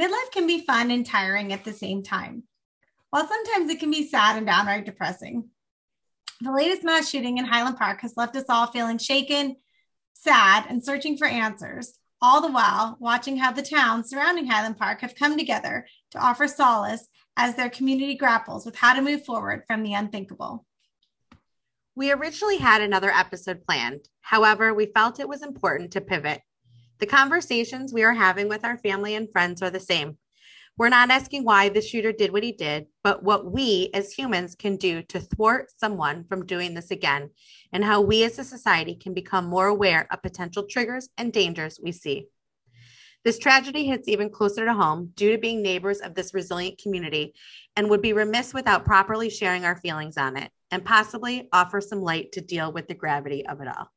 Midlife can be fun and tiring at the same time, while sometimes it can be sad and downright depressing. The latest mass shooting in Highland Park has left us all feeling shaken, sad, and searching for answers, all the while watching how the towns surrounding Highland Park have come together to offer solace as their community grapples with how to move forward from the unthinkable. We originally had another episode planned. However, we felt it was important to pivot. The conversations we are having with our family and friends are the same. We're not asking why the shooter did what he did, but what we as humans can do to thwart someone from doing this again, and how we as a society can become more aware of potential triggers and dangers we see. This tragedy hits even closer to home due to being neighbors of this resilient community and would be remiss without properly sharing our feelings on it and possibly offer some light to deal with the gravity of it all.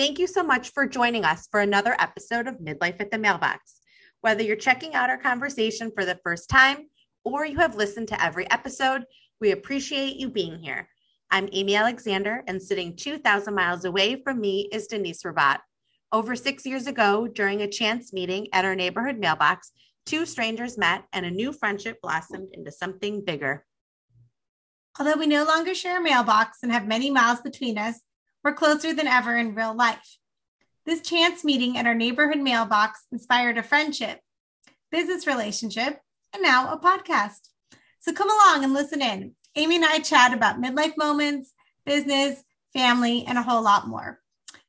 Thank you so much for joining us for another episode of Midlife at the Mailbox. Whether you're checking out our conversation for the first time or you have listened to every episode, we appreciate you being here. I'm Amy Alexander, and sitting 2,000 miles away from me is Denyse Rabat. Over six years ago, during a chance meeting at our neighborhood mailbox, two strangers met and a new friendship blossomed into something bigger. Although we no longer share a mailbox and have many miles between us, we're closer than ever in real life. This chance meeting at our neighborhood mailbox inspired a friendship, business relationship, and now a podcast. So come along and listen in. Amy and I chat about midlife moments, business, family, and a whole lot more.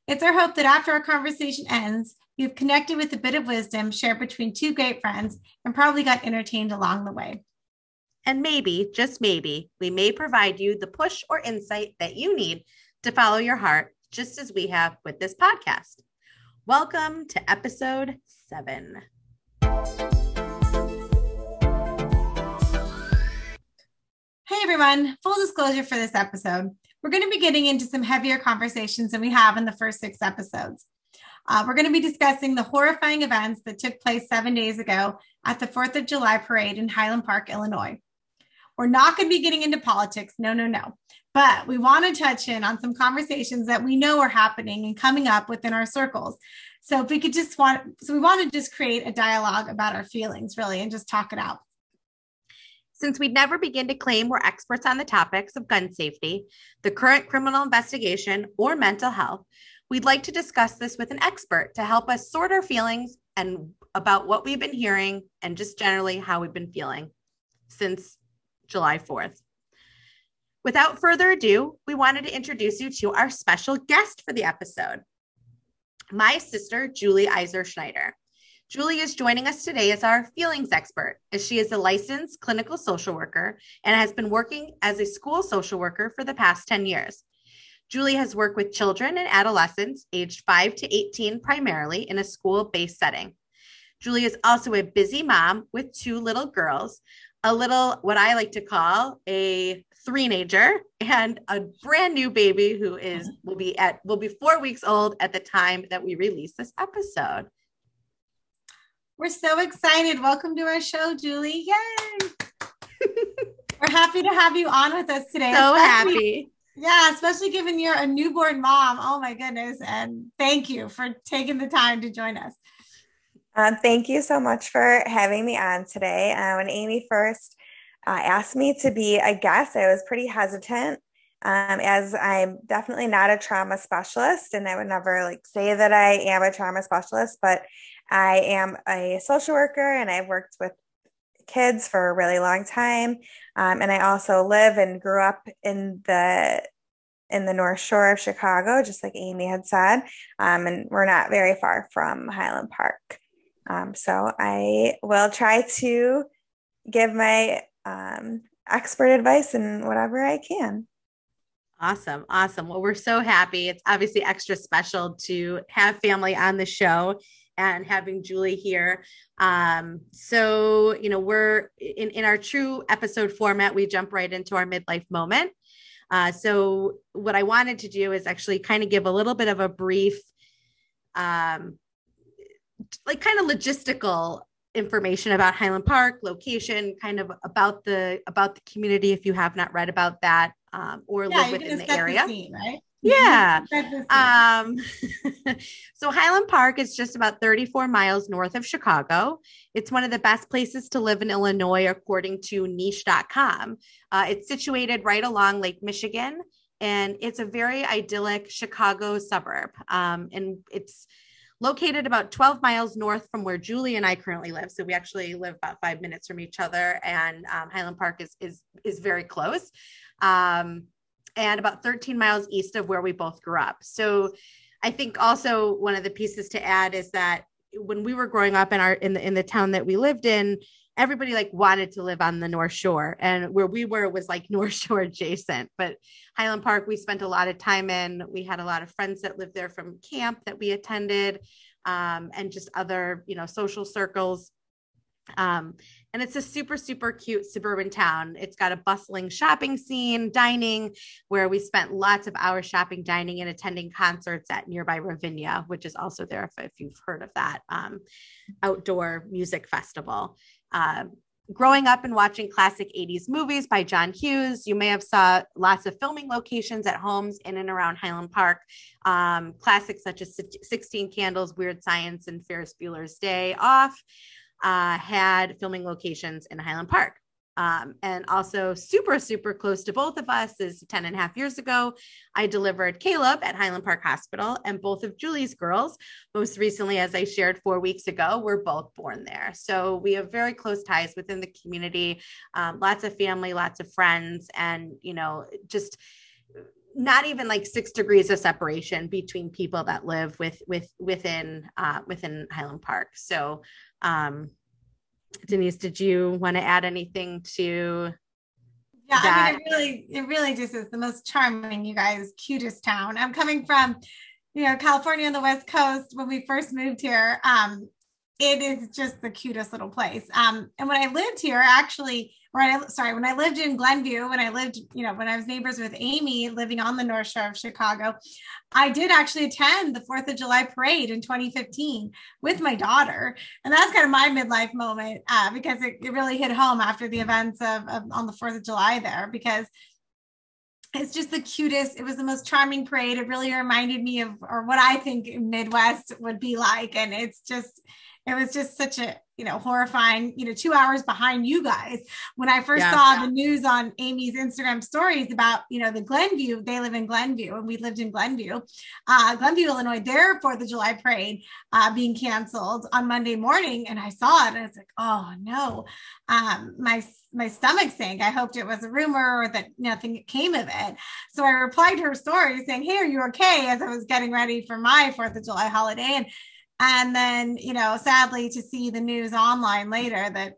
It's our hope that after our conversation ends, You've connected with a bit of wisdom shared between two great friends and probably got entertained along the way. And maybe, just maybe, we may provide you the push or insight that you need to follow your heart, just as we have with this podcast. Welcome to episode seven. Hey everyone, full disclosure for this episode. We're going to be getting into some heavier conversations than we have in the first six episodes. Uh, we're going to be discussing the horrifying events that took place seven days ago at the 4th of July parade in Highland Park, Illinois. We're not going to be getting into politics. No, no, no. But we want to touch in on some conversations that we know are happening and coming up within our circles. So if we could just want, so we want to just create a dialogue about our feelings really and just talk it out. Since we'd never begin to claim we're experts on the topics of gun safety, the current criminal investigation, or mental health, We'd like to discuss this with an expert to help us sort our feelings and about what we've been hearing and just generally how we've been feeling since July 4th. Without further ado, we wanted to introduce you to our special guest for the episode, my sister, Julie Iser Schneider. Julie is joining us today as our feelings expert, as she is a licensed clinical social worker and has been working as a school social worker for the past 10 years. Julie has worked with children and adolescents aged 5 to 18 primarily in a school based setting. Julie is also a busy mom with two little girls, a little, what I like to call a three-nager, and a brand new baby who is mm-hmm. will be at will be four weeks old at the time that we release this episode. We're so excited. Welcome to our show, Julie. Yay! We're happy to have you on with us today. So happy yeah, especially given you're a newborn mom. Oh my goodness. And thank you for taking the time to join us. Um, thank you so much for having me on today. Uh, when Amy first uh, asked me to be a guest, I was pretty hesitant. Um, as I'm definitely not a trauma specialist, and I would never like say that I am a trauma specialist, but I am a social worker and I've worked with kids for a really long time. Um, and I also live and grew up in the in the North Shore of Chicago, just like Amy had said. Um, and we're not very far from Highland Park. Um, so I will try to give my um, expert advice and whatever I can. Awesome. Awesome. Well, we're so happy. It's obviously extra special to have family on the show and having Julie here. Um, so, you know, we're in, in our true episode format, we jump right into our midlife moment. Uh, so, what I wanted to do is actually kind of give a little bit of a brief, um, like kind of logistical information about Highland Park location, kind of about the about the community if you have not read about that um, or yeah, live within the area. The scene, right? Yeah. um, so Highland Park is just about 34 miles north of Chicago. It's one of the best places to live in Illinois, according to niche.com. Uh, it's situated right along Lake Michigan, and it's a very idyllic Chicago suburb. Um, and it's located about 12 miles north from where Julie and I currently live. So we actually live about five minutes from each other, and um, Highland Park is, is, is very close. Um, and about 13 miles east of where we both grew up. So I think also one of the pieces to add is that when we were growing up in our in the in the town that we lived in, everybody like wanted to live on the North Shore, and where we were was like North Shore adjacent. But Highland Park, we spent a lot of time in. We had a lot of friends that lived there from camp that we attended, um, and just other you know social circles. Um, and it's a super, super cute suburban town. It's got a bustling shopping scene, dining, where we spent lots of hours shopping, dining, and attending concerts at nearby Ravinia, which is also there if, if you've heard of that um, outdoor music festival. Uh, growing up and watching classic 80s movies by John Hughes, you may have saw lots of filming locations at homes in and around Highland Park. Um, classics such as 16 Candles, Weird Science, and Ferris Bueller's Day Off uh, had filming locations in Highland Park. Um, and also super, super close to both of us is 10 and a half years ago. I delivered Caleb at Highland Park Hospital, and both of Julie's girls, most recently, as I shared four weeks ago, were both born there. So we have very close ties within the community, um, lots of family, lots of friends, and, you know, just not even like six degrees of separation between people that live with with within uh, within Highland Park. So um, Denyse, did you want to add anything to yeah, that? I mean, it really, it really just is the most charming, you guys, cutest town. I'm coming from, you know, California on the West Coast. When we first moved here, um, it is just the cutest little place. Um, and when I lived here, actually, I sorry, when I lived in Glenview, when I lived, you know, when I was neighbors with Amy living on the North Shore of Chicago, I did actually attend the Fourth of July parade in 2015 with my daughter, and that's kind of my midlife moment uh, because it, it, really hit home after the events of, of on the Fourth of July there because it's just the cutest. It was the most charming parade. It really reminded me of or what I think Midwest would be like, and it's just it was just such a you know horrifying you know two hours behind you guys. When i first yeah, saw yeah. the news on amy's instagram stories about you know the glenview they live in glenview and we lived in glenview uh, glenview illinois their fourth of july parade uh, being canceled on monday morning and i saw it and it's like oh no. Um, my my stomach sank. I hoped it was a rumor or that nothing came of it. So i replied to her story saying hey are you okay? as i was getting ready for my fourth of july holiday and and then, you know, sadly to see the news online later that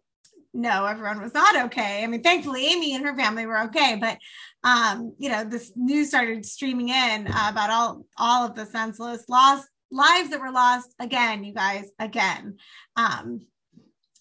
no, everyone was not okay. I mean, thankfully, Amy and her family were okay, but um, you know, this news started streaming in uh, about all all of the senseless lost lives that were lost again, you guys, again. Um,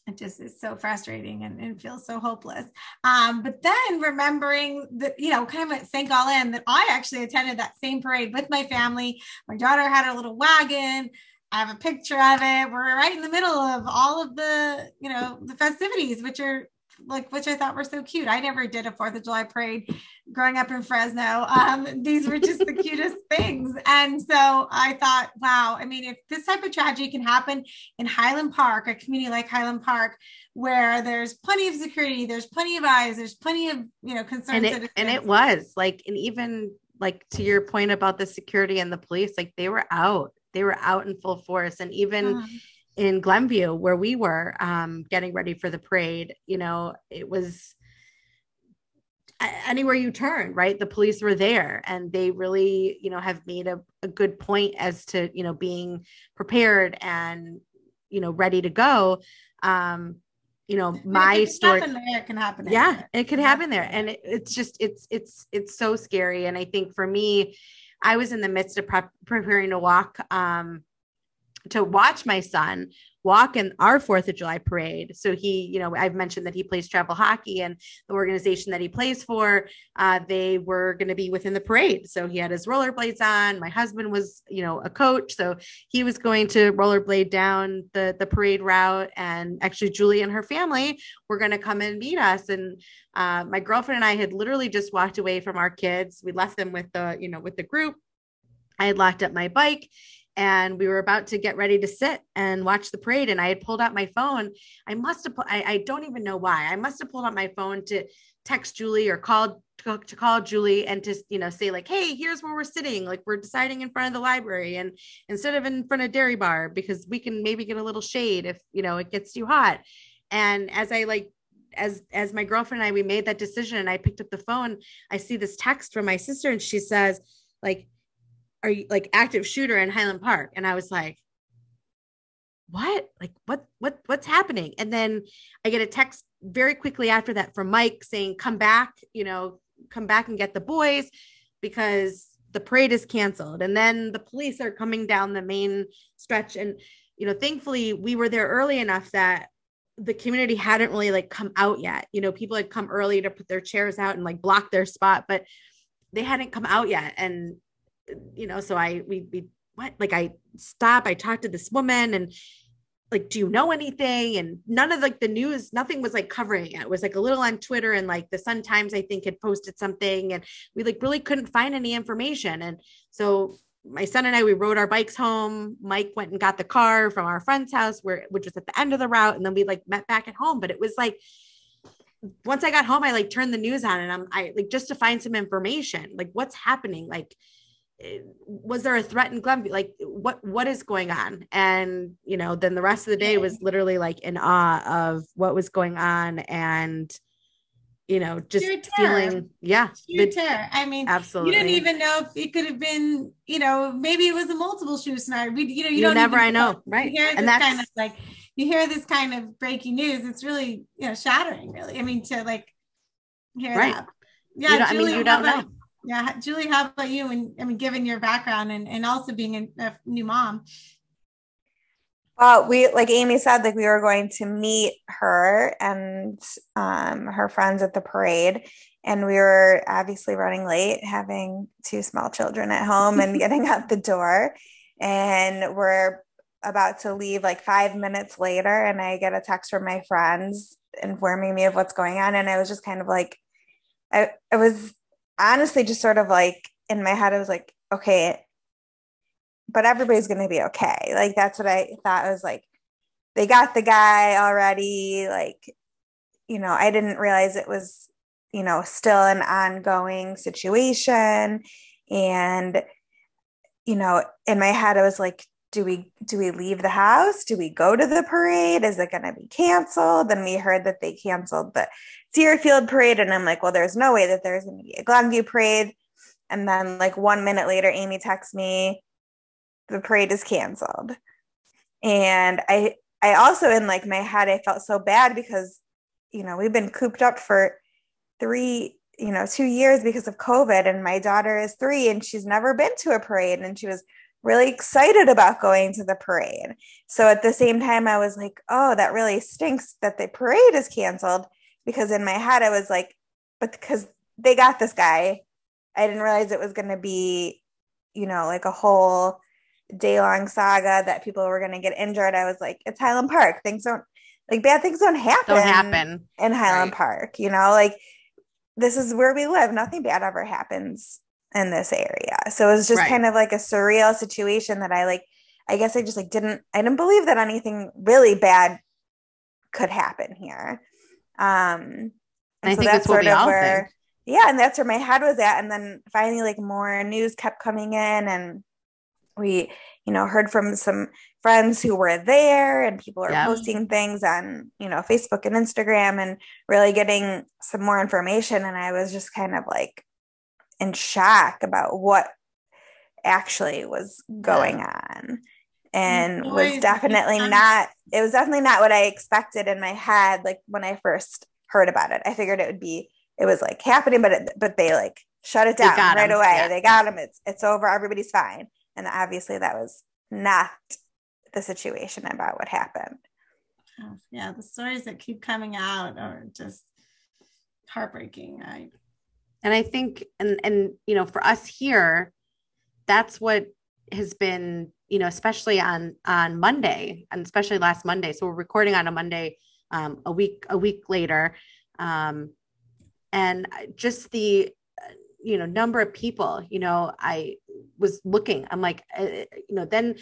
it just is so frustrating and, and feels so hopeless. Um, but then remembering that, you know, kind of sank all in that I actually attended that same parade with my family. My daughter had a little wagon. I have a picture of it. We're right in the middle of all of the, you know, the festivities, which are like, which I thought were so cute. I never did a Fourth of July parade growing up in Fresno. Um, these were just the cutest things. And so I thought, wow, I mean, if this type of tragedy can happen in Highland Park, a community like Highland Park, where there's plenty of security, there's plenty of eyes, there's plenty of, you know, concerns. And it, and it was like, and even like to your point about the security and the police, like they were out they were out in full force. And even uh-huh. in glenview where we were um, getting ready for the parade you know it was anywhere you turn right the police were there. And they really you know have made a, a good point as to you know being prepared and you know ready to go. Um you know my story there, it can happen yeah it can happen there. And it, it's just it's it's it's so scary. And i think for me I was in the midst of prep, preparing to walk um, to watch my son walk in our Fourth of July parade. So he, you know, I've mentioned that he plays travel hockey, and the organization that he plays for, uh, they were going to be within the parade. So he had his rollerblades on. My husband was, you know, a coach, so he was going to rollerblade down the the parade route. And actually, Julie and her family were going to come and meet us. And uh, my girlfriend and I had literally just walked away from our kids. We left them with the, you know, with the group I had locked up my bike and we were about to get ready to sit and watch the parade and i had pulled out my phone. I must have I, I don't even know why. I must have pulled out my phone to text julie or call to, to call julie and to you know say like hey here's where we're sitting. Like we're deciding in front of the library and instead of in front of dairy bar because we can maybe get a little shade if you know it gets too hot. And as i like as as my girlfriend and i we made that decision and i picked up the phone i see this text from my sister and she says like are you like active shooter in Highland Park? And I was like, what? Like what what what's happening? And then I get a text very quickly after that from Mike saying, come back, you know, come back and get the boys because the parade is canceled. And then the police are coming down the main stretch. And, you know, thankfully we were there early enough that the community hadn't really like come out yet. You know, people had come early to put their chairs out and like block their spot, but they hadn't come out yet. And you know, so I we we what like I stop, I talked to this woman and like, do you know anything? And none of like the news, nothing was like covering it. It was like a little on Twitter and like the Sun Times, I think, had posted something, and we like really couldn't find any information. And so my son and I, we rode our bikes home. Mike went and got the car from our friend's house, where which was at the end of the route, and then we like met back at home. But it was like once I got home, I like turned the news on and I'm I like just to find some information, like what's happening, like was there a threat in Glenview? Like what what is going on? And you know, then the rest of the day was literally like in awe of what was going on and you know, just feeling yeah. Sheer terror. I mean absolutely you didn't even know if it could have been, you know, maybe it was a multiple shoot scenario. We you know, you, you don't never I know, right. and that's kind of like you hear this kind of breaking news, it's really, you know, shattering, really. I mean, to like hear right. that. Yeah, you I mean, you don't know yeah julie how about you and i mean given your background and, and also being a, a new mom? Well we like amy said like we were going to meet her and um, her friends at the parade and we were obviously running late having two small children at home and getting out the door. And we're about to leave like five minutes later and i get a text from my friends informing me of what's going on and i was just kind of like i, I was honestly just sort of like in my head, I was like, okay, but everybody's going to be okay. Like, that's what I thought. I was like, they got the guy already. Like, you know, I didn't realize it was, you know, still an ongoing situation. And, you know, in my head, I was like, do we do we leave the house? Do we go to the parade? Is it going to be canceled? Then we heard that they canceled the Deerfield parade. And I'm like, well, there's no way that there's going to be a Glenview parade. And then, like, one minute later, Amy texts me, the parade is canceled. And I, I also, in like my head, I felt so bad because, you know, we've been cooped up for three, you know, two years because of COVID. And my daughter is three and she's never been to a parade. And she was really excited about going to the parade. So at the same time, I was like, oh, that really stinks that the parade is canceled because in my head I was like, but because they got this guy, I didn't realize it was going to be, you know, like a whole day long saga that people were going to get injured. I was like, it's Highland Park. Things don't like bad things don't happen. Don't happen in Highland right. Park. You know, like this is where we live. Nothing bad ever happens in this area. So it was just right. kind of like a surreal situation that I like. I guess I just like didn't. I didn't believe that anything really bad could happen here. Um, and, and so that's sort of where, think. yeah, and that's where my head was at. And then finally, like more news kept coming in, and we, you know, heard from some friends who were there, and people are yeah. posting things on, you know, Facebook and Instagram, and really getting some more information. And I was just kind of like in shock about what actually was going yeah. on and was definitely not it was definitely not what I expected in my head like when I first heard about it. I figured it would be it was like happening but it, but they like shut it down right him. away. Yeah. They got him. It's it's over. Everybody's fine. And obviously that was not the situation about what happened. Oh, yeah, the stories that keep coming out are just heartbreaking. I and I think and and you know for us here that's what has been you know, especially on on Monday and especially last Monday. So we're recording on a Monday, um, a week a week later, um, and just the you know number of people. You know, I was looking. I'm like, uh, you know, then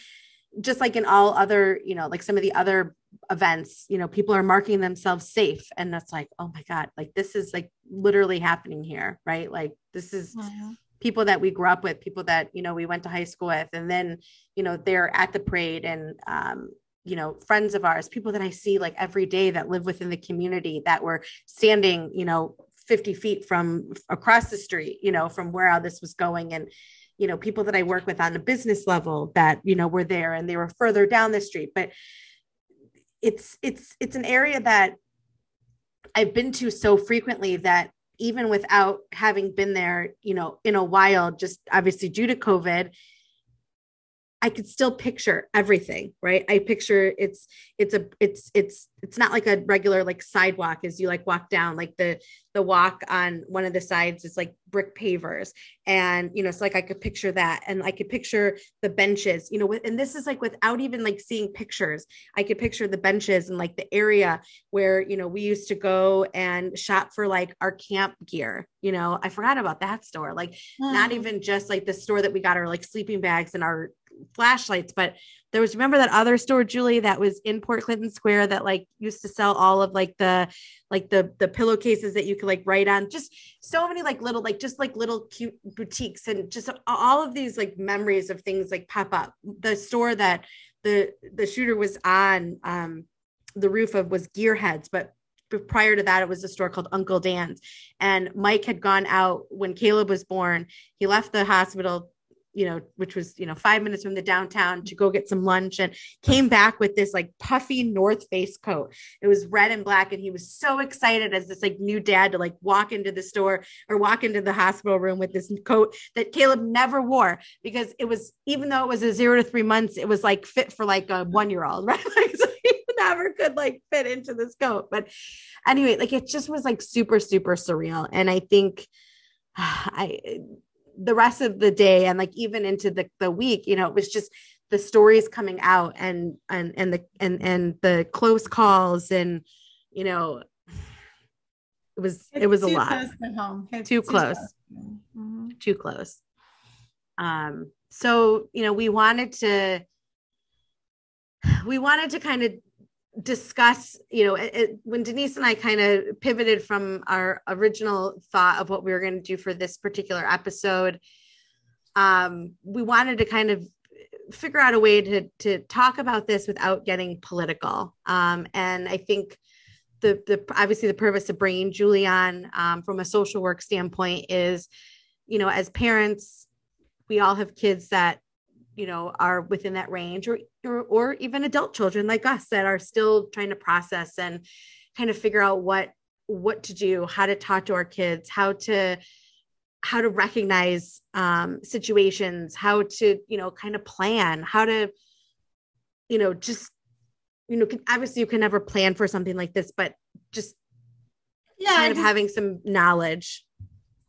just like in all other, you know, like some of the other events, you know, people are marking themselves safe. And that's like, oh my God, like this is like literally happening here, right? Like this is mm-hmm. People that we grew up with, people that, you know, we went to high school with, and then, you know, they're at the parade and, um, you know, friends of ours, people that I see like every day that live within the community that were standing, you know, 50 feet from across the street, you know, from where all this was going. And, you know, people that I work with on a business level that, you know, were there and they were further down the street. But it's it's it's an area that I've been to so frequently that even without having been there, you know, in a while, just obviously due to COVID, I could still picture everything, right? I picture it's it's a it's it's it's not like a regular like sidewalk as you like walk down like the the walk on one of the sides is like brick pavers and you know it's like I could picture that and I could picture the benches, you know, and this is like without even like seeing pictures. I could picture the benches and like the area where, you know, we used to go and shop for like our camp gear, you know. I forgot about that store. Like mm. not even just like the store that we got our like sleeping bags and our flashlights, but there was remember that other store, Julie, that was in Port Clinton Square that like used to sell all of like the like the the pillowcases that you could like write on. Just so many like little like just like little cute boutiques and just all of these like memories of things like pop up. The store that the the shooter was on um the roof of was Gearheads, but prior to that, it was a store called Uncle Dan's. And Mike had gone out when Caleb was born. He left the hospital you know, which was, you know, five minutes from the downtown to go get some lunch and came back with this like puffy North Face coat. It was red and black. And he was so excited as this like new dad to like walk into the store or walk into the hospital room with this coat that Caleb never wore because it was, even though it was a zero to three months, it was like fit for like a one year old, right? Like, so he never could like fit into this coat. But anyway, like it just was like super, super surreal. And I think, I the rest of the day and like even into the, the week you know it was just the stories coming out and and and the and and the close calls and you know it was it's it was a lot too, too, close, close. Mm-hmm. too close um so you know we wanted to we wanted to kind of discuss you know it, it, when denyse and i kind of pivoted from our original thought of what we were going to do for this particular episode um we wanted to kind of figure out a way to to talk about this without getting political. Um and i think the the obviously the purpose of bringing julie on um, from a social work standpoint is you know as parents we all have kids that you know are within that range or, or or even adult children like us that are still trying to process and kind of figure out what what to do how to talk to our kids how to how to recognize um, situations how to you know kind of plan how to you know just you know obviously you can never plan for something like this but just yeah kind of just, having some knowledge.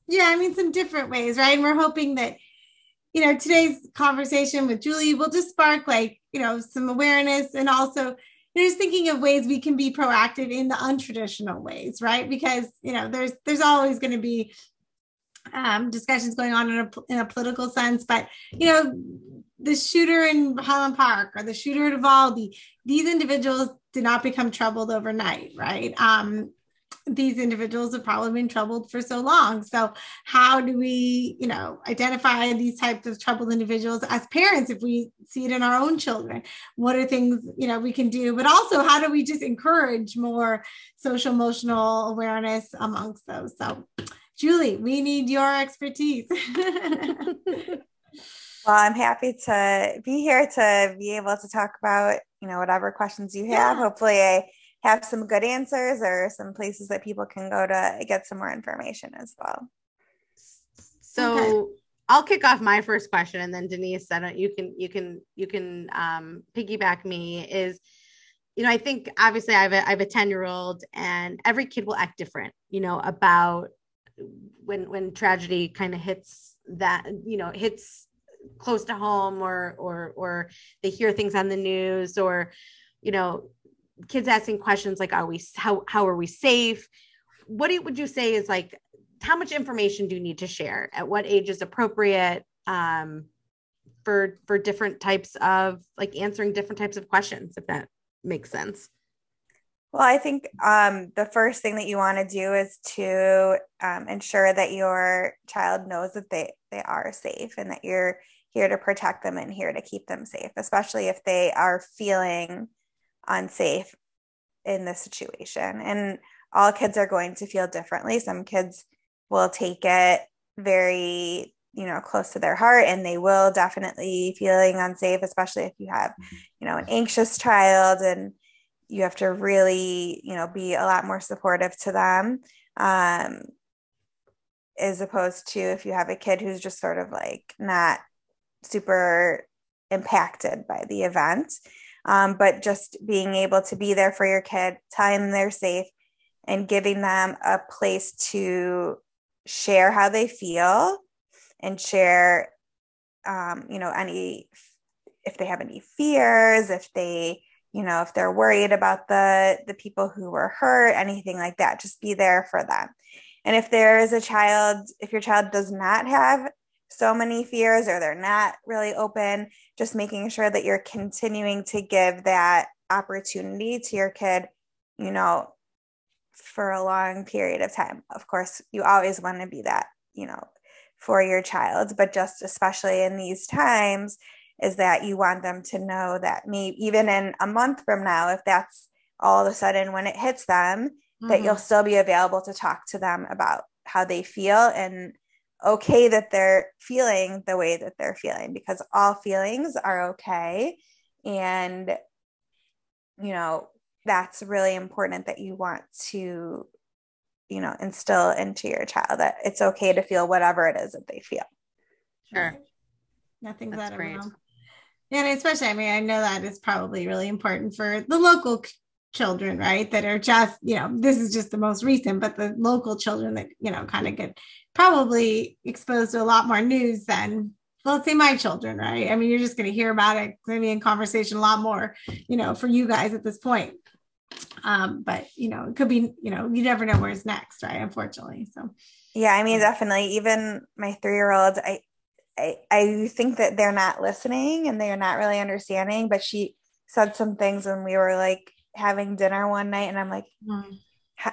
Yeah i mean some different ways right? And we're hoping that you know, today's conversation with Julie will just spark like, you know, some awareness and also you know, just thinking of ways we can be proactive in the untraditional ways, right? Because, you know, there's there's always going to be um, discussions going on in a, in a political sense, but you know, the shooter in Highland Park or the shooter at Uvalde, these individuals did not become troubled overnight, right? Um, these individuals have probably been troubled for so long. So how do we, you know, identify these types of troubled individuals as parents if we see it in our own children? What are things, you know, we can do? But also how do we just encourage more social emotional awareness amongst those? So Julie, we need your expertise. Well, I'm happy to be here to be able to talk about, you know, whatever questions you have. Yeah. Hopefully I have some good answers or some places that people can go to get some more information as well. So okay. I'll kick off my first question and then Denyse, I don't, you can, you can, you can um, piggyback me is, you know, I think obviously I have a, I have a 10 year old and every kid will act different, you know, about when, when tragedy kind of hits that, you know, hits close to home or, or, or they hear things on the news or, you know, kids asking questions like are we how how are we safe? What do would you say is like how much information do you need to share? At what age is appropriate um for for different types of like answering different types of questions if that makes sense? Well i think um, the first thing that you want to do is to um, ensure that your child knows that they they are safe and that you're here to protect them and here to keep them safe especially if they are feeling unsafe in this situation. And all kids are going to feel differently. Some kids will take it very you know close to their heart and they will definitely feeling unsafe especially if you have you know an anxious child and you have to really you know be a lot more supportive to them um as opposed to if you have a kid who's just sort of like not super impacted by the event um, but just being able to be there for your kid telling them they're safe and giving them a place to share how they feel and share um, you know any if they have any fears if they you know if they're worried about the the people who were hurt anything like that just be there for them. And if there is a child if your child does not have so many fears or they're not really open just making sure that you're continuing to give that opportunity to your kid you know for a long period of time of course you always want to be that you know for your child, but just especially in these times, is that you want them to know that maybe even in a month from now, if that's all of a sudden when it hits them, mm-hmm. that you'll mm-hmm. still be available to talk to them about how they feel and okay that they're feeling the way that they're feeling because all feelings are okay. And, you know, that's really important that you want to you know instill into your child that it's okay to feel whatever it is that they feel sure nothing's That's great. Wrong. and especially i mean i know that is probably really important for the local children right that are just you know this is just the most recent but the local children that you know kind of get probably exposed to a lot more news than well, let's say my children, right? I mean, you're just going to hear about it, maybe in conversation a lot more, you know, for you guys at this point. Um, but you know, it could be, you know, you never know where's next, right? Unfortunately. So yeah, I mean, definitely. Even my three year old, I, I I think that they're not listening and they're not really understanding, but she said some things when we were like having dinner one night, and I'm like, mm.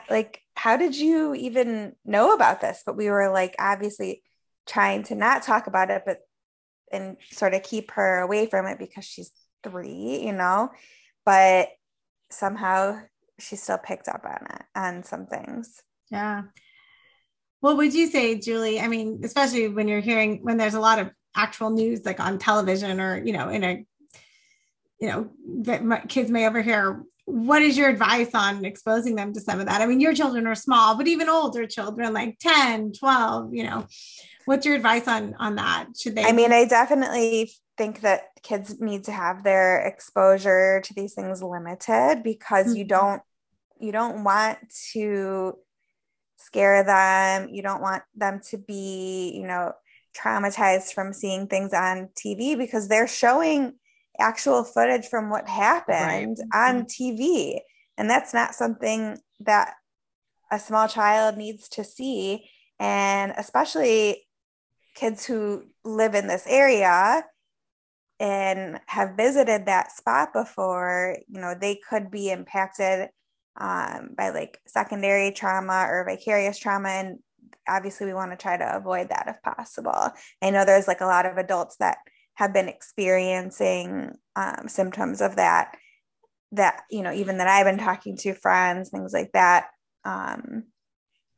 like, how did you even know about this? But we were like, obviously trying to not talk about it, but and sort of keep her away from it because she's three, you know. But somehow she still picked up on it on some things. Yeah. What would you say, Julie? I mean, especially when you're hearing when there's a lot of actual news like on television or, you know, in a, you know, that kids may overhear. What is your advice on exposing them to some of that? I mean, your children are small, but even older children like 10, 12, you know, what's your advice on on that? Should they I mean, I definitely think that kids need to have their exposure to these things limited because mm-hmm. you don't you don't want to scare them you don't want them to be you know traumatized from seeing things on tv because they're showing actual footage from what happened right. on mm-hmm. tv and that's not something that a small child needs to see and especially kids who live in this area and have visited that spot before, you know, they could be impacted um, by like secondary trauma or vicarious trauma. And obviously, we want to try to avoid that if possible. I know there's like a lot of adults that have been experiencing um, symptoms of that, that, you know, even that I've been talking to friends, things like that, um,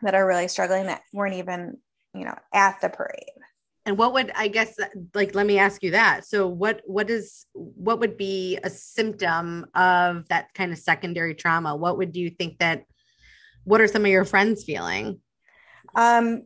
that are really struggling that weren't even, you know, at the parade. And what would i guess like let me ask you that. So what what is what would be a symptom of that kind of secondary trauma? What would you think that what are some of your friends feeling? Um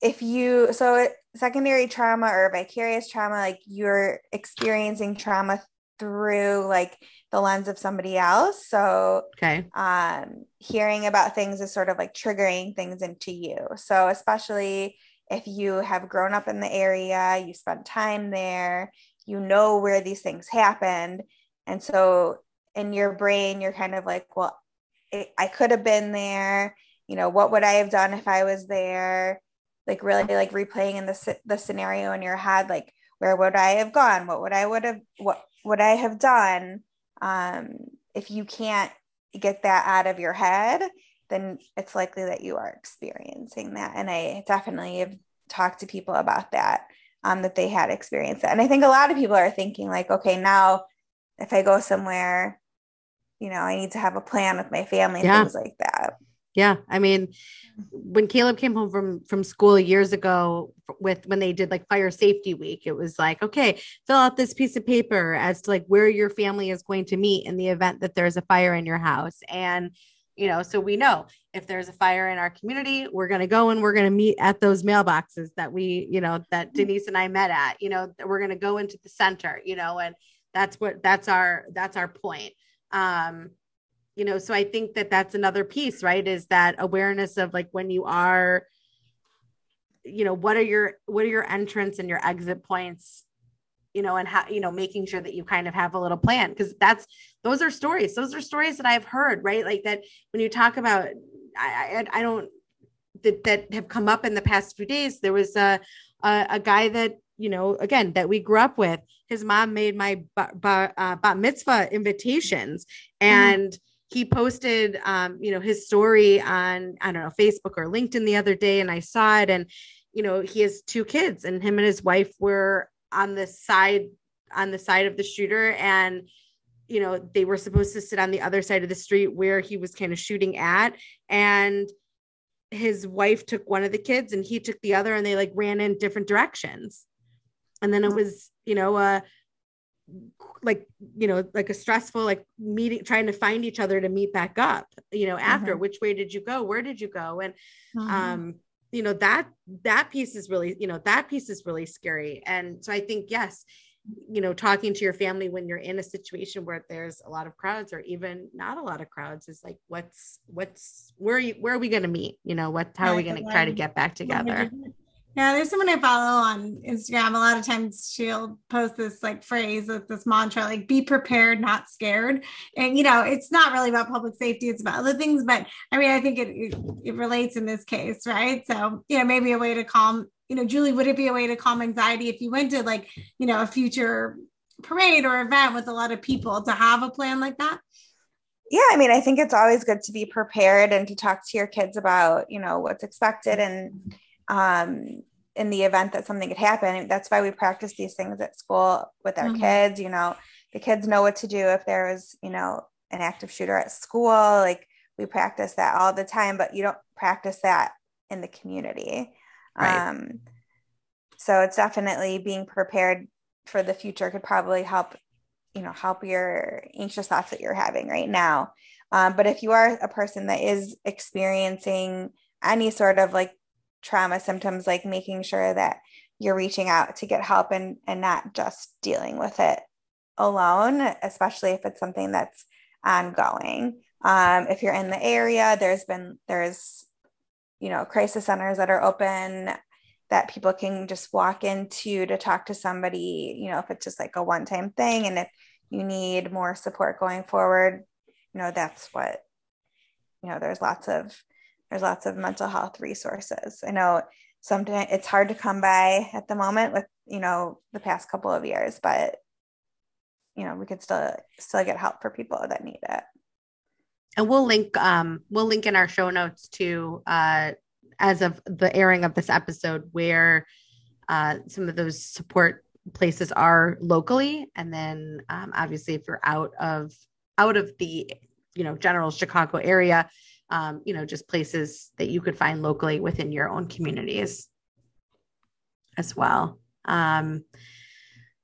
if you so secondary trauma or vicarious trauma like you're experiencing trauma through like the lens of somebody else so okay um hearing about things is sort of like triggering things into you so especially if you have grown up in the area, you spent time there, you know where these things happened. And so in your brain, you're kind of like, well, it, I could have been there. You know, what would I have done if I was there? Like really like replaying in the, the scenario in your head, like where would I have gone? What would I would have what would I have done? Um, if you can't get that out of your head, then it's likely that you are experiencing that. And I definitely have talked to people about that, um, that they had experienced that. And I think a lot of people are thinking, like, okay, now if I go somewhere, you know, I need to have a plan with my family, yeah. things like that. Yeah, I mean, when Caleb came home from from school years ago with when they did like fire safety week, it was like, okay, fill out this piece of paper as to like where your family is going to meet in the event that there's a fire in your house. And you know, so we know if there's a fire in our community, we're going to go and we're going to meet at those mailboxes that we, you know, that mm-hmm. Denyse and I met at, you know, we're going to go into the center, you know, and that's what that's our that's our point. Um, you know, so I think that that's another piece, right? Is that awareness of like when you are, you know, what are your what are your entrance and your exit points you know, and how, you know, making sure that you kind of have a little plan because that's, those are stories. Those are stories that I've heard, right? Like that when you talk about, I, I, I don't, that, that have come up in the past few days. There was a, a, a guy that, you know, again, that we grew up with. His mom made my bat, bat, uh, bat mitzvah invitations mm-hmm. and, mm-hmm he posted um, you know his story on i don't know facebook or linkedin the other day and i saw it and you know he has two kids and him and his wife were on the side on the side of the shooter and you know they were supposed to sit on the other side of the street where he was kind of shooting at and his wife took one of the kids and he took the other and they like ran in different directions. And then it was you know uh like you know like a stressful like meeting trying to find each other to meet back up you know after mm-hmm. which way did you go? Where did you go? And mm-hmm. um you know that that piece is really you know that piece is really scary. And so i think yes you know talking to your family when you're in a situation where there's a lot of crowds or even not a lot of crowds is like what's what's where are you where are we going to meet? You know what how are we going to try to get back together yeah, there's someone I follow on Instagram. A lot of times she'll post this like phrase with this mantra, like be prepared, not scared. And you know, it's not really about public safety, it's about other things. But I mean, I think it, it, it relates in this case, right? So, you know, maybe a way to calm, you know, Julie, would it be a way to calm anxiety if you went to like, you know, a future parade or event with a lot of people to have a plan like that? yeah i mean i think it's always good to be prepared and to talk to your kids about you know what's expected and um, in the event that something could happen. That's why we practice these things at school with our mm-hmm. kids. You know, the kids know what to do if there was, you know, an active shooter at school. Like we practice that all the time, but you don't practice that in the community. Right. Um, so it's definitely being prepared for the future could probably help, you know, help your anxious thoughts that you're having right now. Um, but if you are a person that is experiencing any sort of like trauma symptoms like making sure that you're reaching out to get help and and not just dealing with it alone especially if it's something that's ongoing. Um, if you're in the area there's been there's you know crisis centers that are open that people can just walk into to talk to somebody you know if it's just like a one time thing and if you need more support going forward you know that's what you know there's lots of there's lots of mental health resources. I know sometimes it's hard to come by at the moment with, you know, the past couple of years, but you know, we could still still get help for people that need it. And we'll link um we'll link in our show notes to uh as of the airing of this episode where uh some of those support places are locally and then um, obviously if you're out of out of the you know general chicago area um, you know, just places that you could find locally within your own communities as well. Um,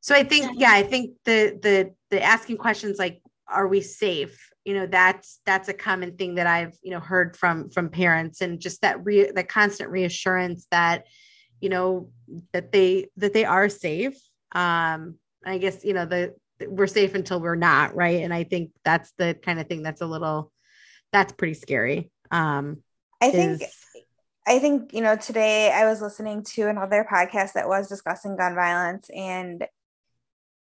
so I think, yeah, I think the the the asking questions like, are we safe? You know, that's that's a common thing that I've you know heard from from parents, and just that re that constant reassurance that you know that they that they are safe. Um, I guess you know the we're safe until we're not, right? And I think that's the kind of thing that's a little that's pretty scary. Um, I think is... I think you know today I was listening to another podcast that was discussing gun violence and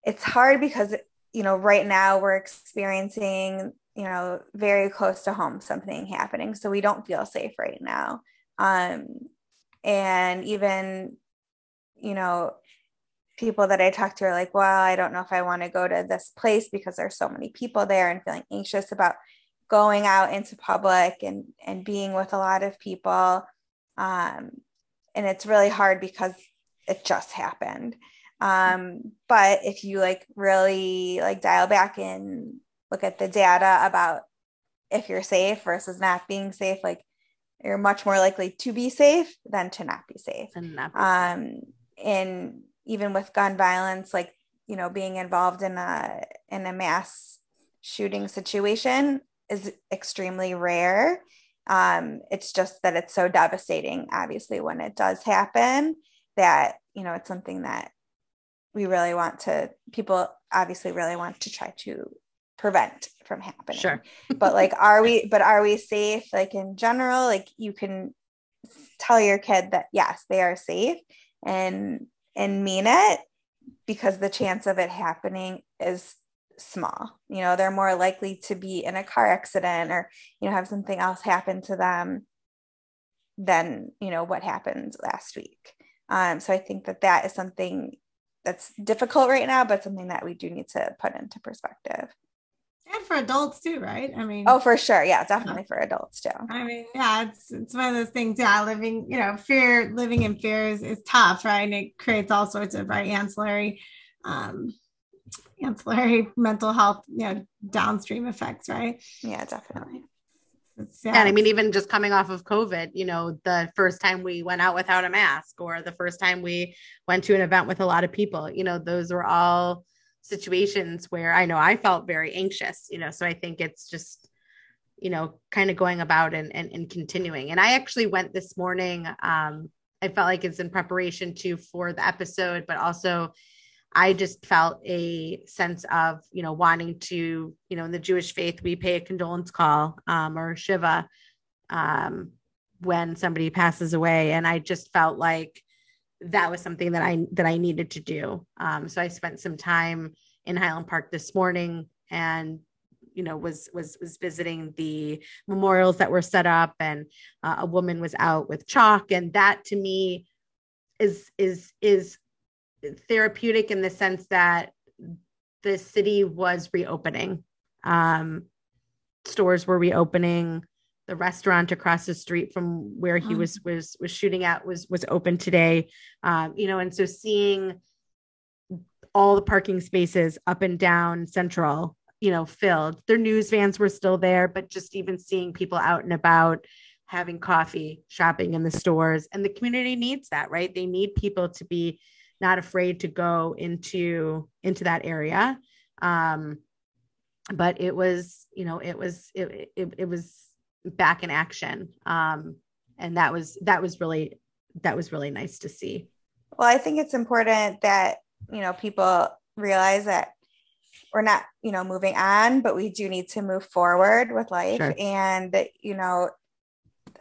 it's hard because you know right now we're experiencing you know very close to home something happening so we don't feel safe right now um and even you know people that I talk to are like, well, I don't know if I want to go to this place because there's so many people there and feeling anxious about going out into public and and being with a lot of people. Um, and it's really hard because it just happened. Um, but if you like really like dial back and look at the data about if you're safe versus not being safe, like you're much more likely to be safe than to not be safe. Not be um, safe. and even with gun violence, like you know, being involved in a in a mass shooting situation is extremely rare. Um, it's just that it's so devastating, obviously, when it does happen, that you know it's something that we really want to people obviously really want to try to prevent from happening. Sure. but like are we but are we safe like in general like you can tell your kid that yes, they are safe and and mean it because the chance of it happening is small. You know, they're more likely to be in a car accident or you know have something else happen to them than, you know, what happened last week. Um, so I think that that is something that's difficult right now, but something that we do need to put into perspective. And for adults too, right? I mean, oh, for sure, yeah, definitely for adults too. I mean, yeah, it's it's one of those things. Yeah, living, you know, fear, living in fear is, is tough, right? And it creates all sorts of right ancillary, um, ancillary mental health, you know, downstream effects, right? Yeah, definitely. Yeah. And I mean, even just coming off of COVID, you know, the first time we went out without a mask or the first time we went to an event with a lot of people, you know, those were all situations where I know I felt very anxious, you know, so I think it's just, you know, kind of going about and, and, and continuing. And I actually went this morning. Um, I felt like it's in preparation too for the episode, but also I just felt a sense of, you know, wanting to, you know, in the Jewish faith, we pay a condolence call um, or Shiva um, when somebody passes away. And I just felt like that was something that I, that I needed to do. Um, so I spent some time in Highland Park this morning and you know was was was visiting the memorials that were set up and uh, a woman was out with chalk and that to me is is is therapeutic in the sense that the city was reopening. Um, stores were reopening. The restaurant across the street from where he was was was shooting at was was open today. Um, you know, and so seeing all the parking spaces up and down Central, you know, filled. Their news vans were still there, but just even seeing people out and about having coffee, shopping in the stores, and the community needs that, right? They need people to be not afraid to go into into that area. Um but it was you know it was it, it, it was back in action. Um and that was that was really that was really nice to see. Well i think it's important that you know people realize that we're not you know moving on but we do need to move forward with life. Sure. and you know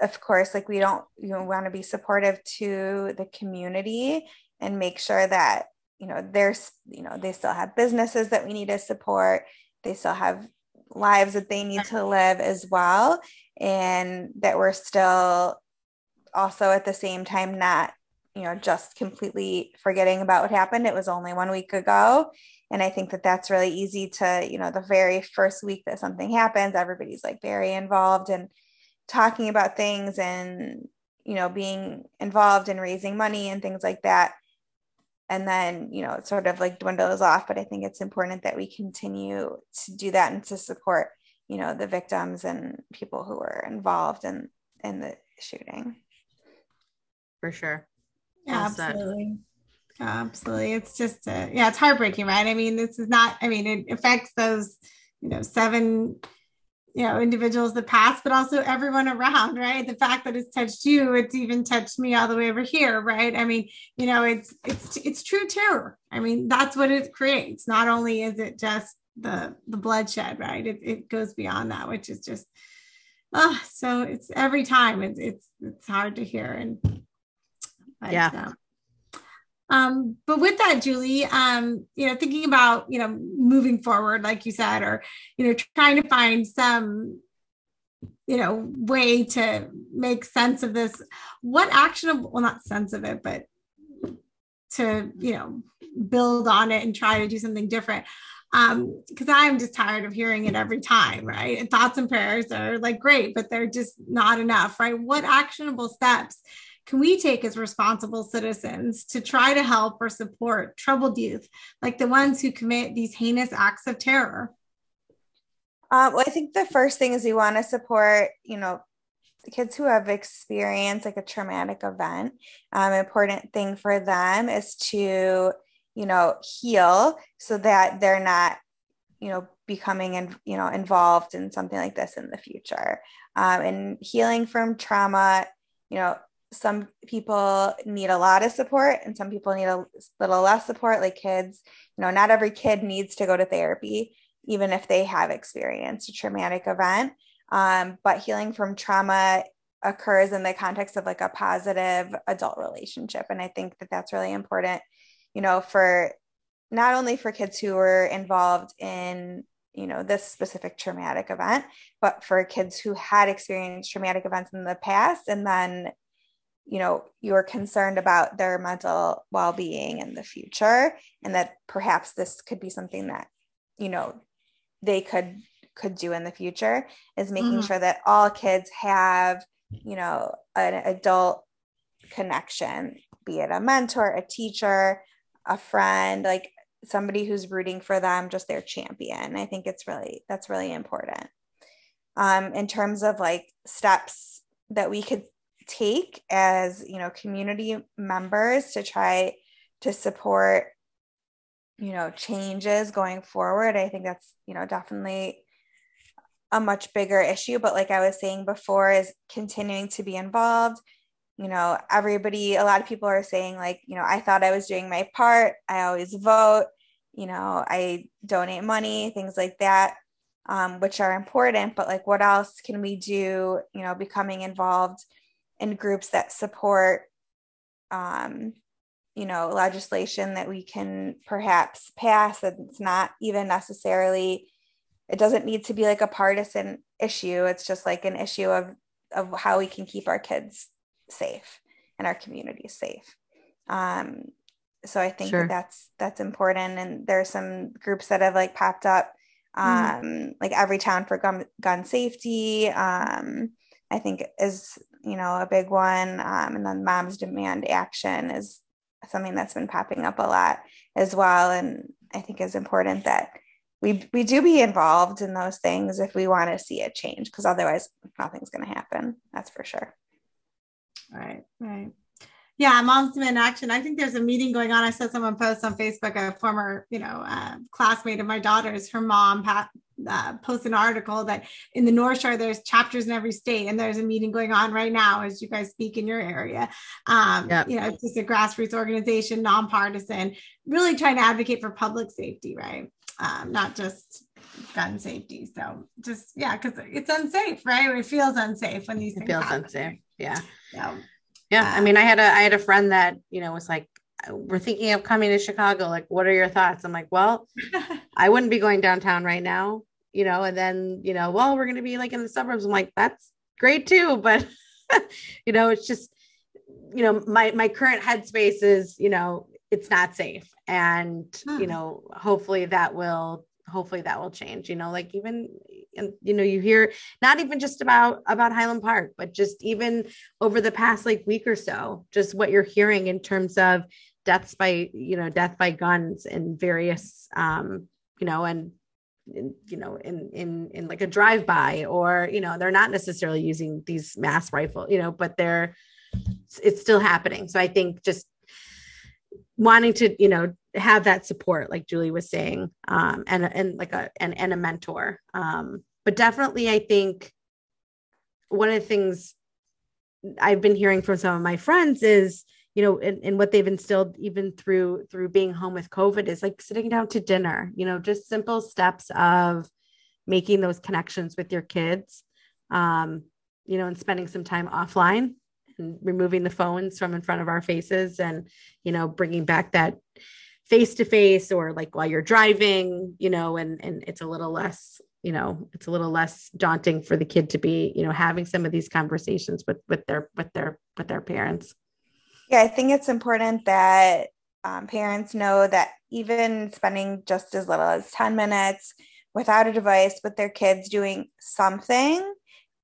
of course like we don't you know, want to be supportive to the community and make sure that you know there's you know they still have businesses that we need to support. They still have lives that they need to live as well. And that we're still also at the same time not you know just completely forgetting about what happened. It was only one week ago. And i think that that's really easy to you know the very first week that something happens everybody's like very involved and talking about things and you know being involved in raising money and things like that and then you know it sort of like dwindles off but i think it's important that we continue to do that and to support you know the victims and people who were involved in in the shooting. For sure. Yeah, absolutely. Absolutely. It's just uh, yeah it's heartbreaking right? I mean this is not i mean it affects those you know seven you know individuals that pass but also everyone around right? The fact that it's touched you it's even touched me all the way over here right? I mean you know it's it's it's true terror. I mean that's what it creates. Not only is it just the the bloodshed right? It, it goes beyond that which is just oh so it's every time it's it's it's hard to hear and but, yeah. um, um, but with that, Julie, um, you know, thinking about, you know, moving forward, like you said, or, you know, trying to find some, you know, way to make sense of this, what actionable, well, not sense of it, but to you know build on it and try to do something different. Um because i'm just tired of hearing it every time right? And thoughts and prayers are like great but they're just not enough right? What actionable steps can we take as responsible citizens to try to help or support troubled youth like the ones who commit these heinous acts of terror um, well, I think the first thing is we want to support, you know, kids who have experienced like a traumatic event. Um, important thing for them is to, you know, heal so that they're not, you know, becoming and you know involved in something like this in the future. Um, and healing from trauma, you know, some people need a lot of support and some people need a little less support like kids you know not every kid needs to go to therapy even if they have experienced a traumatic event. Um, but healing from trauma occurs in the context of like a positive adult relationship. And I think that that's really important, you know, for not only for kids who were involved in you know this specific traumatic event but for kids who had experienced traumatic events in the past and then you know you're concerned about their mental well-being in the future and that perhaps this could be something that you know they could could do in the future is making mm-hmm. sure that all kids have you know an adult connection be it a mentor a teacher a friend like somebody who's rooting for them just their champion i think it's really that's really important um, in terms of like steps that we could take as you know community members to try to support you know changes going forward. I think that's you know definitely a much bigger issue. But like i was saying before is continuing to be involved. You know everybody a lot of people are saying like you know i thought i was doing my part. I always vote. You know i donate money things like that um, which are important. But like what else can we do you know becoming involved in groups that support um, you know legislation that we can perhaps pass and it's not even necessarily it doesn't need to be like a partisan issue it's just like an issue of of how we can keep our kids safe and our communities safe um so i think sure. that that's that's important and there's some groups that have like popped up mm-hmm. um mm. like Everytown for gun, gun safety um i think is you know a big one um and then moms demand action is something that's been popping up a lot as well. And I think is important that we we do be involved in those things if we want to see a change, because otherwise nothing's going to happen. That's for sure. Right, right. Yeah, Moms Demand Action. I think there's a meeting going on. I saw someone post on Facebook, a former, you know, uh, classmate of my daughter's, her mom Pat, uh, post an article that in the North Shore, there's chapters in every state, and there's a meeting going on right now as you guys speak in your area. Um, yep. You know, it's just a grassroots organization, nonpartisan, really trying to advocate for public safety, right? Um, not just gun safety. So just, yeah, because it's unsafe, right? It feels unsafe when these it things feels happen. unsafe. Yeah. So, yeah. I mean, I had a I had a friend that, you know, was like, we're thinking of coming to Chicago. Like, what are your thoughts? I'm like, well, I wouldn't be going downtown right now, you know, and then, you know, well, we're going to be like in the suburbs. I'm like, that's great too. But, you know, it's just, you know, my, my current headspace is, you know, it's not safe. And, hmm. you know, hopefully that will, hopefully that will change, you know, like even and you know you hear not even just about about highland park but just even over the past like week or so just what you're hearing in terms of deaths by you know death by guns and various um you know and in, you know in in in like a drive by or you know they're not necessarily using these mass rifle you know but they're it's still happening. So i think just wanting to you know have that support like julie was saying um and and like a and, and a mentor. Um but definitely i think one of the things i've been hearing from some of my friends is you know and, and what they've instilled even through through being home with covid is like sitting down to dinner you know just simple steps of making those connections with your kids um you know and spending some time offline and removing the phones from in front of our faces and you know bringing back that face to face or like while you're driving you know and and it's a little less you know it's a little less daunting for the kid to be you know having some of these conversations with with their with their with their parents. Yeah i think it's important that um, parents know that even spending just as little as 10 minutes without a device with their kids doing something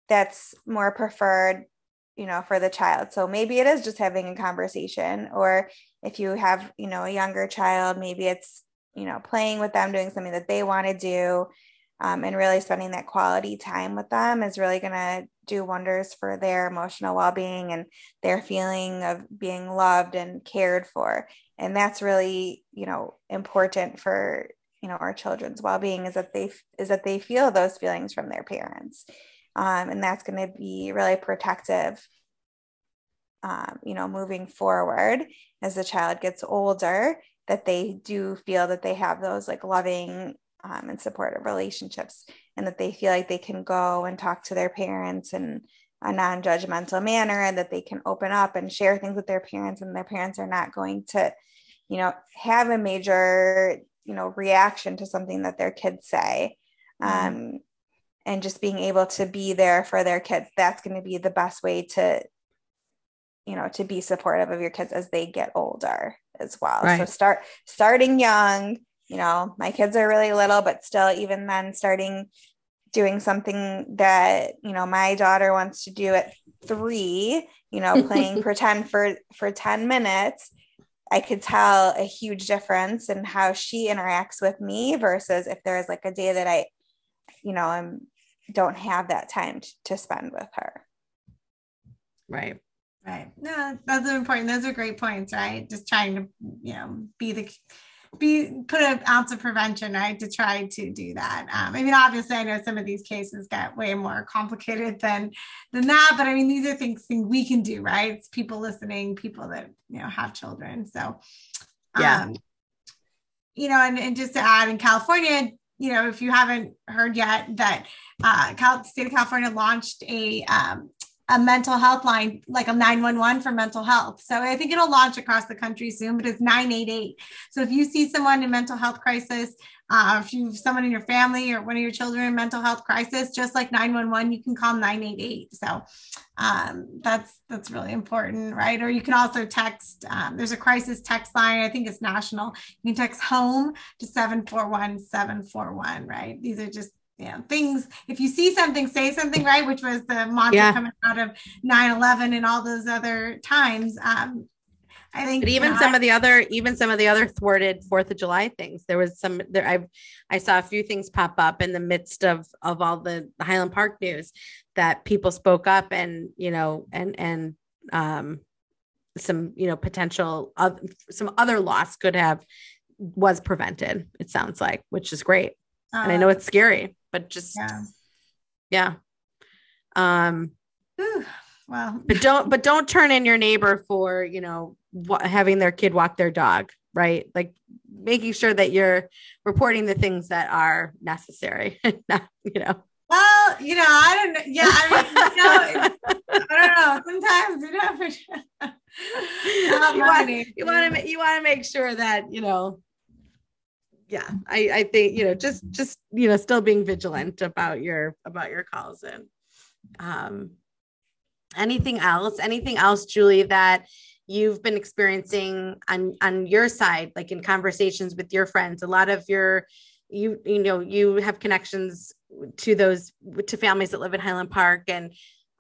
that's more preferred you know for the child. So maybe it is just having a conversation or if you have you know a younger child maybe it's you know playing with them doing something that they want to do um, and really spending that quality time with them is really going to do wonders for their emotional well-being and their feeling of being loved and cared for. And that's really you know important for you know our children's well-being is that they is that they feel those feelings from their parents um, and that's going to be really protective um, you know moving forward as the child gets older that they do feel that they have those like loving um, and supportive relationships and that they feel like they can go and talk to their parents in a non-judgmental manner and that they can open up and share things with their parents and their parents are not going to you know have a major you know reaction to something that their kids say mm-hmm. um, and just being able to be there for their kids that's going to be the best way to you know to be supportive of your kids as they get older as well right. so start starting young you know my kids are really little but still even then starting doing something that you know my daughter wants to do at three you know playing pretend for for 10 minutes i could tell a huge difference in how she interacts with me versus if there's like a day that i you know i'm don't have that time t- to spend with her. Right. Right. No, those are important. Those are great points, right? Just trying to, you know, be the be put an ounce of prevention, right, to try to do that. Um, I mean, obviously, I know some of these cases get way more complicated than than that, but I mean, these are things, things we can do, right? It's people listening, people that you know have children. So, yeah, um, you know, and, and just to add, in California, you know, if you haven't heard yet, that uh, Cal- state of California launched a um, a mental health line, like a 911 for mental health. So I think it'll launch across the country soon, but it's 988. So if you see someone in mental health crisis, uh, if you have someone in your family or one of your children in mental health crisis, just like 911, you can call 988. So um, that's that's really important, right? Or you can also text. Um, there's a crisis text line. I think it's national. You can text home to 741 741, right? These are just you know, things. If you see something, say something, right? Which was the mantra yeah. coming out of 9-11 and all those other times. Um, I think but even some of the other, even some of the other thwarted Fourth of July things. There was some there. I I saw a few things pop up in the midst of of all the, Highland Park news that people spoke up and you know and and um some you know potential of some other loss could have was prevented. It sounds like, which is great. Uh, and I know uh, it's scary but just yeah, yeah. um well but don't but don't turn in your neighbor for you know having their kid walk their dog right? Like making sure that you're reporting the things that are necessary not you know. Well you know i don't know yeah i mean you know, i don't know sometimes you know. You want, you want to you want to make sure that you know yeah i i think you know just just you know still being vigilant about your about your calls and um anything else anything else julie that you've been experiencing on on your side like in conversations with your friends a lot of your you you know you have connections to those to families that live in highland park and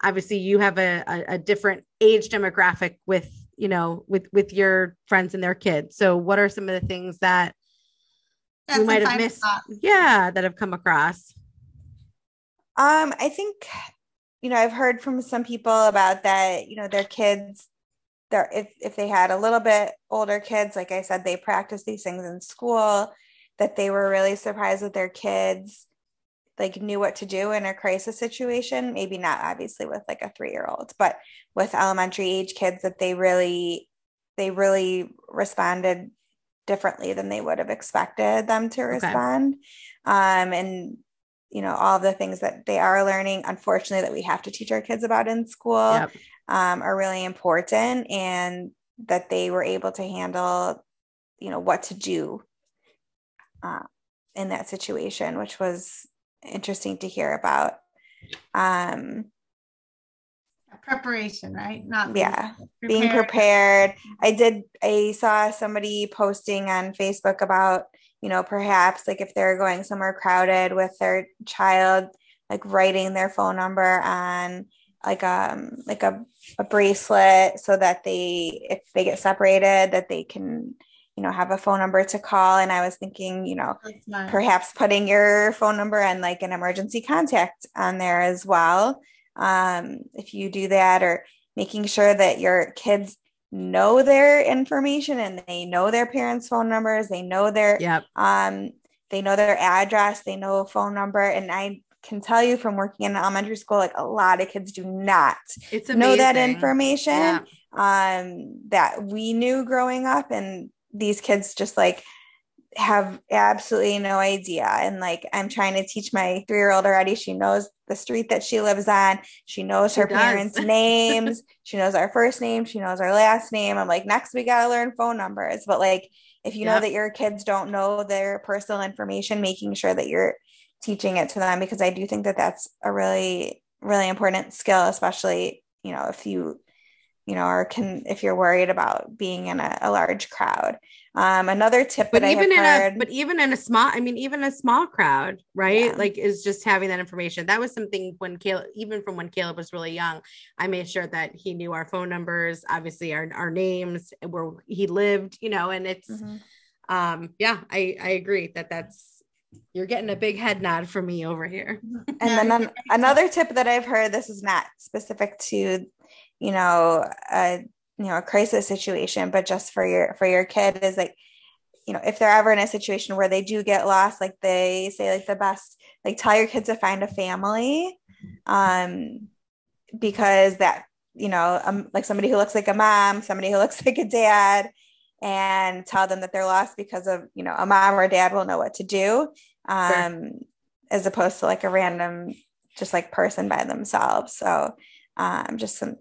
obviously you have a, a, a different age demographic with you know with with your friends and their kids. So what are some of the things that yeah, we might have missed? thoughts. yeah that have come across. Um i think you know i've heard from some people about that you know their kids if if they had a little bit older kids like i said they practice these things in school that they were really surprised that their kids like knew what to do in a crisis situation maybe not obviously with like a 3 year old but with elementary age kids that they really they really responded differently than they would have expected them to respond. Okay. Um, and you know all the things that they are learning unfortunately that we have to teach our kids about in school yep. Um, are really important and that they were able to handle you know what to do uh, in that situation which was interesting to hear about um, preparation, right? Not yeah, prepared. being prepared. I did. I saw somebody posting on Facebook about you know perhaps like if they're going somewhere crowded with their child, like writing their phone number on like um like a, a bracelet so that they if they get separated that they can you know have a phone number to call. And i was thinking you know perhaps putting your phone number and like an emergency contact on there as well um, if you do that or making sure that your kids know their information and they know their parents phone numbers they know their yep. um they know their address they know a phone number. And i can tell you from working in elementary school like a lot of kids do not know that information yeah. um that we knew growing up and these kids just like have absolutely no idea. And like, I'm trying to teach my three year old already. She knows the street that she lives on. She knows she her does. parents' names. She knows our first name. She knows our last name. I'm like, next we got to learn phone numbers. But like, if you yep. know that your kids don't know their personal information, making sure that you're teaching it to them, because I do think that that's a really, really important skill, especially, you know, if you, you know, or can, if you're worried about being in a, a large crowd. Um, another tip but even in heard, a but even in a small, I mean, even a small crowd, right? Yeah. Like is just having that information. That was something when Caleb, even from when Caleb was really young, I made sure that he knew our phone numbers, obviously our our names, where he lived, you know, and it's mm-hmm. um yeah, I I agree that that's you're getting a big head nod from me over here. and then another tip that I've heard, this is not specific to, you know, a you know a crisis situation but just for your for your kid is like you know if they're ever in a situation where they do get lost like they say like the best like tell your kids to find a family um because that you know um, like somebody who looks like a mom somebody who looks like a dad and tell them that they're lost because of you know a mom or dad will know what to do um sure. as opposed to like a random just like person by themselves. So um just some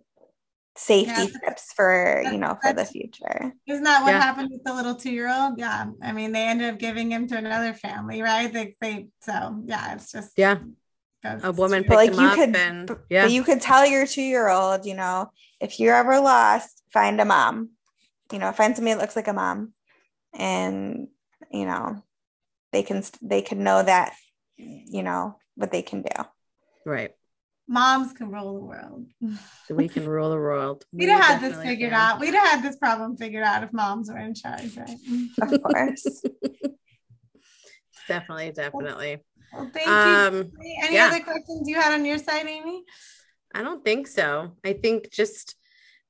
safety yeah. tips for you know for the future. Isn't that what yeah. happened with the little two-year-old? Yeah. I mean they ended up giving him to another family right? They, they so yeah it's just yeah. a woman like you could and, yeah. you could tell your two-year-old you know if you're ever lost find a mom. You know find somebody that looks like a mom and you know they can they can know that you know what they can do right moms can rule the world. we can rule the world. We'd have had this figured can. out. We'd have had this problem figured out if moms were in charge, right? Of course. definitely, definitely. Well, thank um, you. Any yeah. other questions you had on your side, Amy? I don't think so. I think just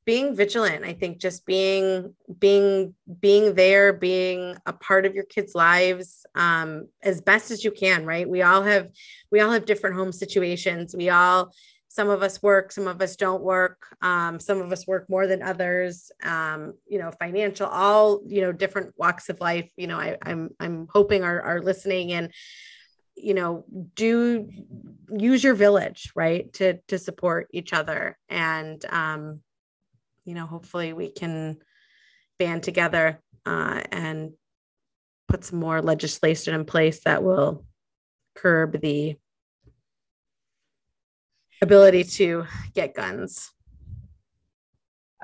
being vigilant i think just being being being there being a part of your kids lives um as best as you can right? We all have we all have different home situations. We all some of us work some of us don't work um, some of us work more than others um, you know financial all you know different walks of life you know I, i'm i'm hoping are, are listening and you know do use your village right to to support each other. And um you know, hopefully we can band together uh, and put some more legislation in place that will curb the ability to get guns.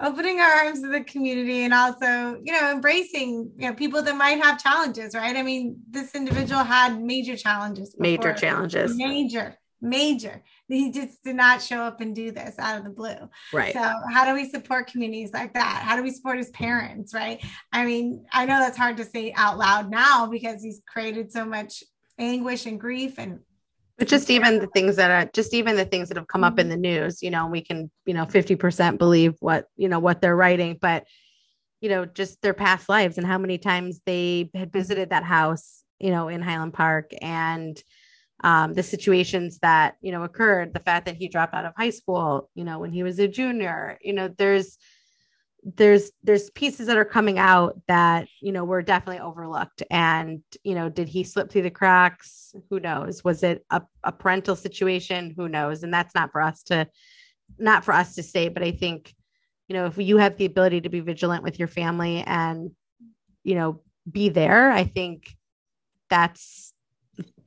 Opening our arms to the community and also you know embracing you know people that might have challenges right? I mean this individual had major challenges before. major challenges. Major major. He just did not show up and do this out of the blue. Right. So, how do we support communities like that? How do we support his parents? Right. I mean, I know that's hard to say out loud now because he's created so much anguish and grief and but just even the things that are just even the things that have come up in mm-hmm. the news, you know, we can, you know, 50% believe what, you know, what they're writing, but you know, just their past lives and how many times they had visited that house, you know, in Highland Park and um, the situations that you know occurred the fact that he dropped out of high school you know when he was a junior you know there's there's there's pieces that are coming out that you know were definitely overlooked. And you know did he slip through the cracks? Who knows? Was it a, a parental situation? Who knows? And that's not for us to not for us to say but i think you know if you have the ability to be vigilant with your family and you know be there i think that's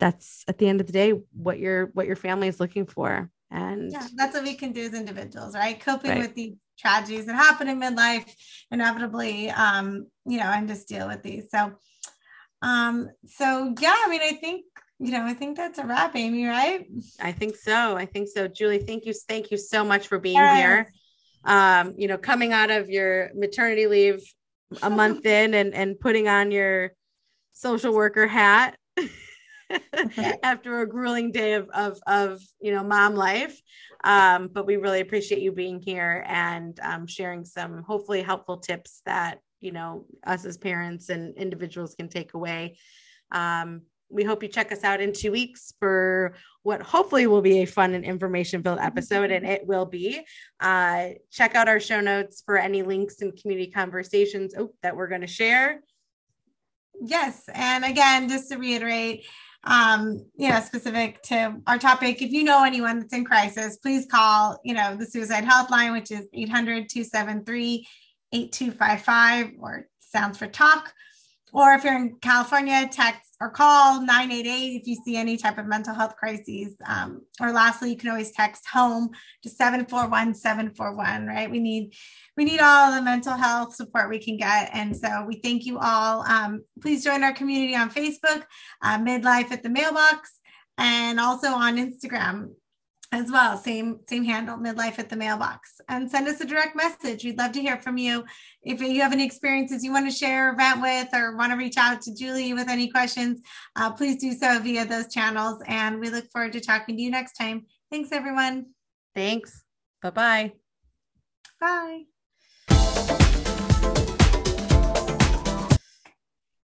that's at the end of the day what your what your family is looking for And yeah, that's what we can do as individuals, right? Coping right. with these tragedies that happen in midlife, inevitably, um, you know, and just deal with these. So, um, so yeah, I mean, I think you know, I think that's a wrap, Amy, right? I think so. I think so. Julie, thank you. Thank you so much for being yes. here. Um, you know, coming out of your maternity leave a month in and, and putting on your social worker hat after a grueling day of, of, of, you know, mom life. Um, but we really appreciate you being here and um, sharing some hopefully helpful tips that, you know, us as parents and individuals can take away. Um, we hope you check us out in two weeks for what hopefully will be a fun and information filled episode, and it will be. Uh, check out our show notes for any links and community conversations oh, that we're going to share. Yes. And again, just to reiterate, um, you know, specific to our topic, if you know anyone that's in crisis, please call, you know, the suicide helpline, which is 800 273 8255 or sounds for talk. Or if you're in California, text or call 988 if you see any type of mental health crises. Um, or lastly, you can always text home to 741 741, right? We need we need all the mental health support we can get. And so we thank you all. Um, please join our community on Facebook, uh, Midlife at the Mailbox, and also on Instagram as well. Same same handle midlife at the mailbox. And send us a direct message. We'd love to hear from you. If you have any experiences you want to share vent with or want to reach out to julie with any questions uh, please do so via those channels. And we look forward to talking to you next time. Thanks everyone. Thanks. Bye-bye. bye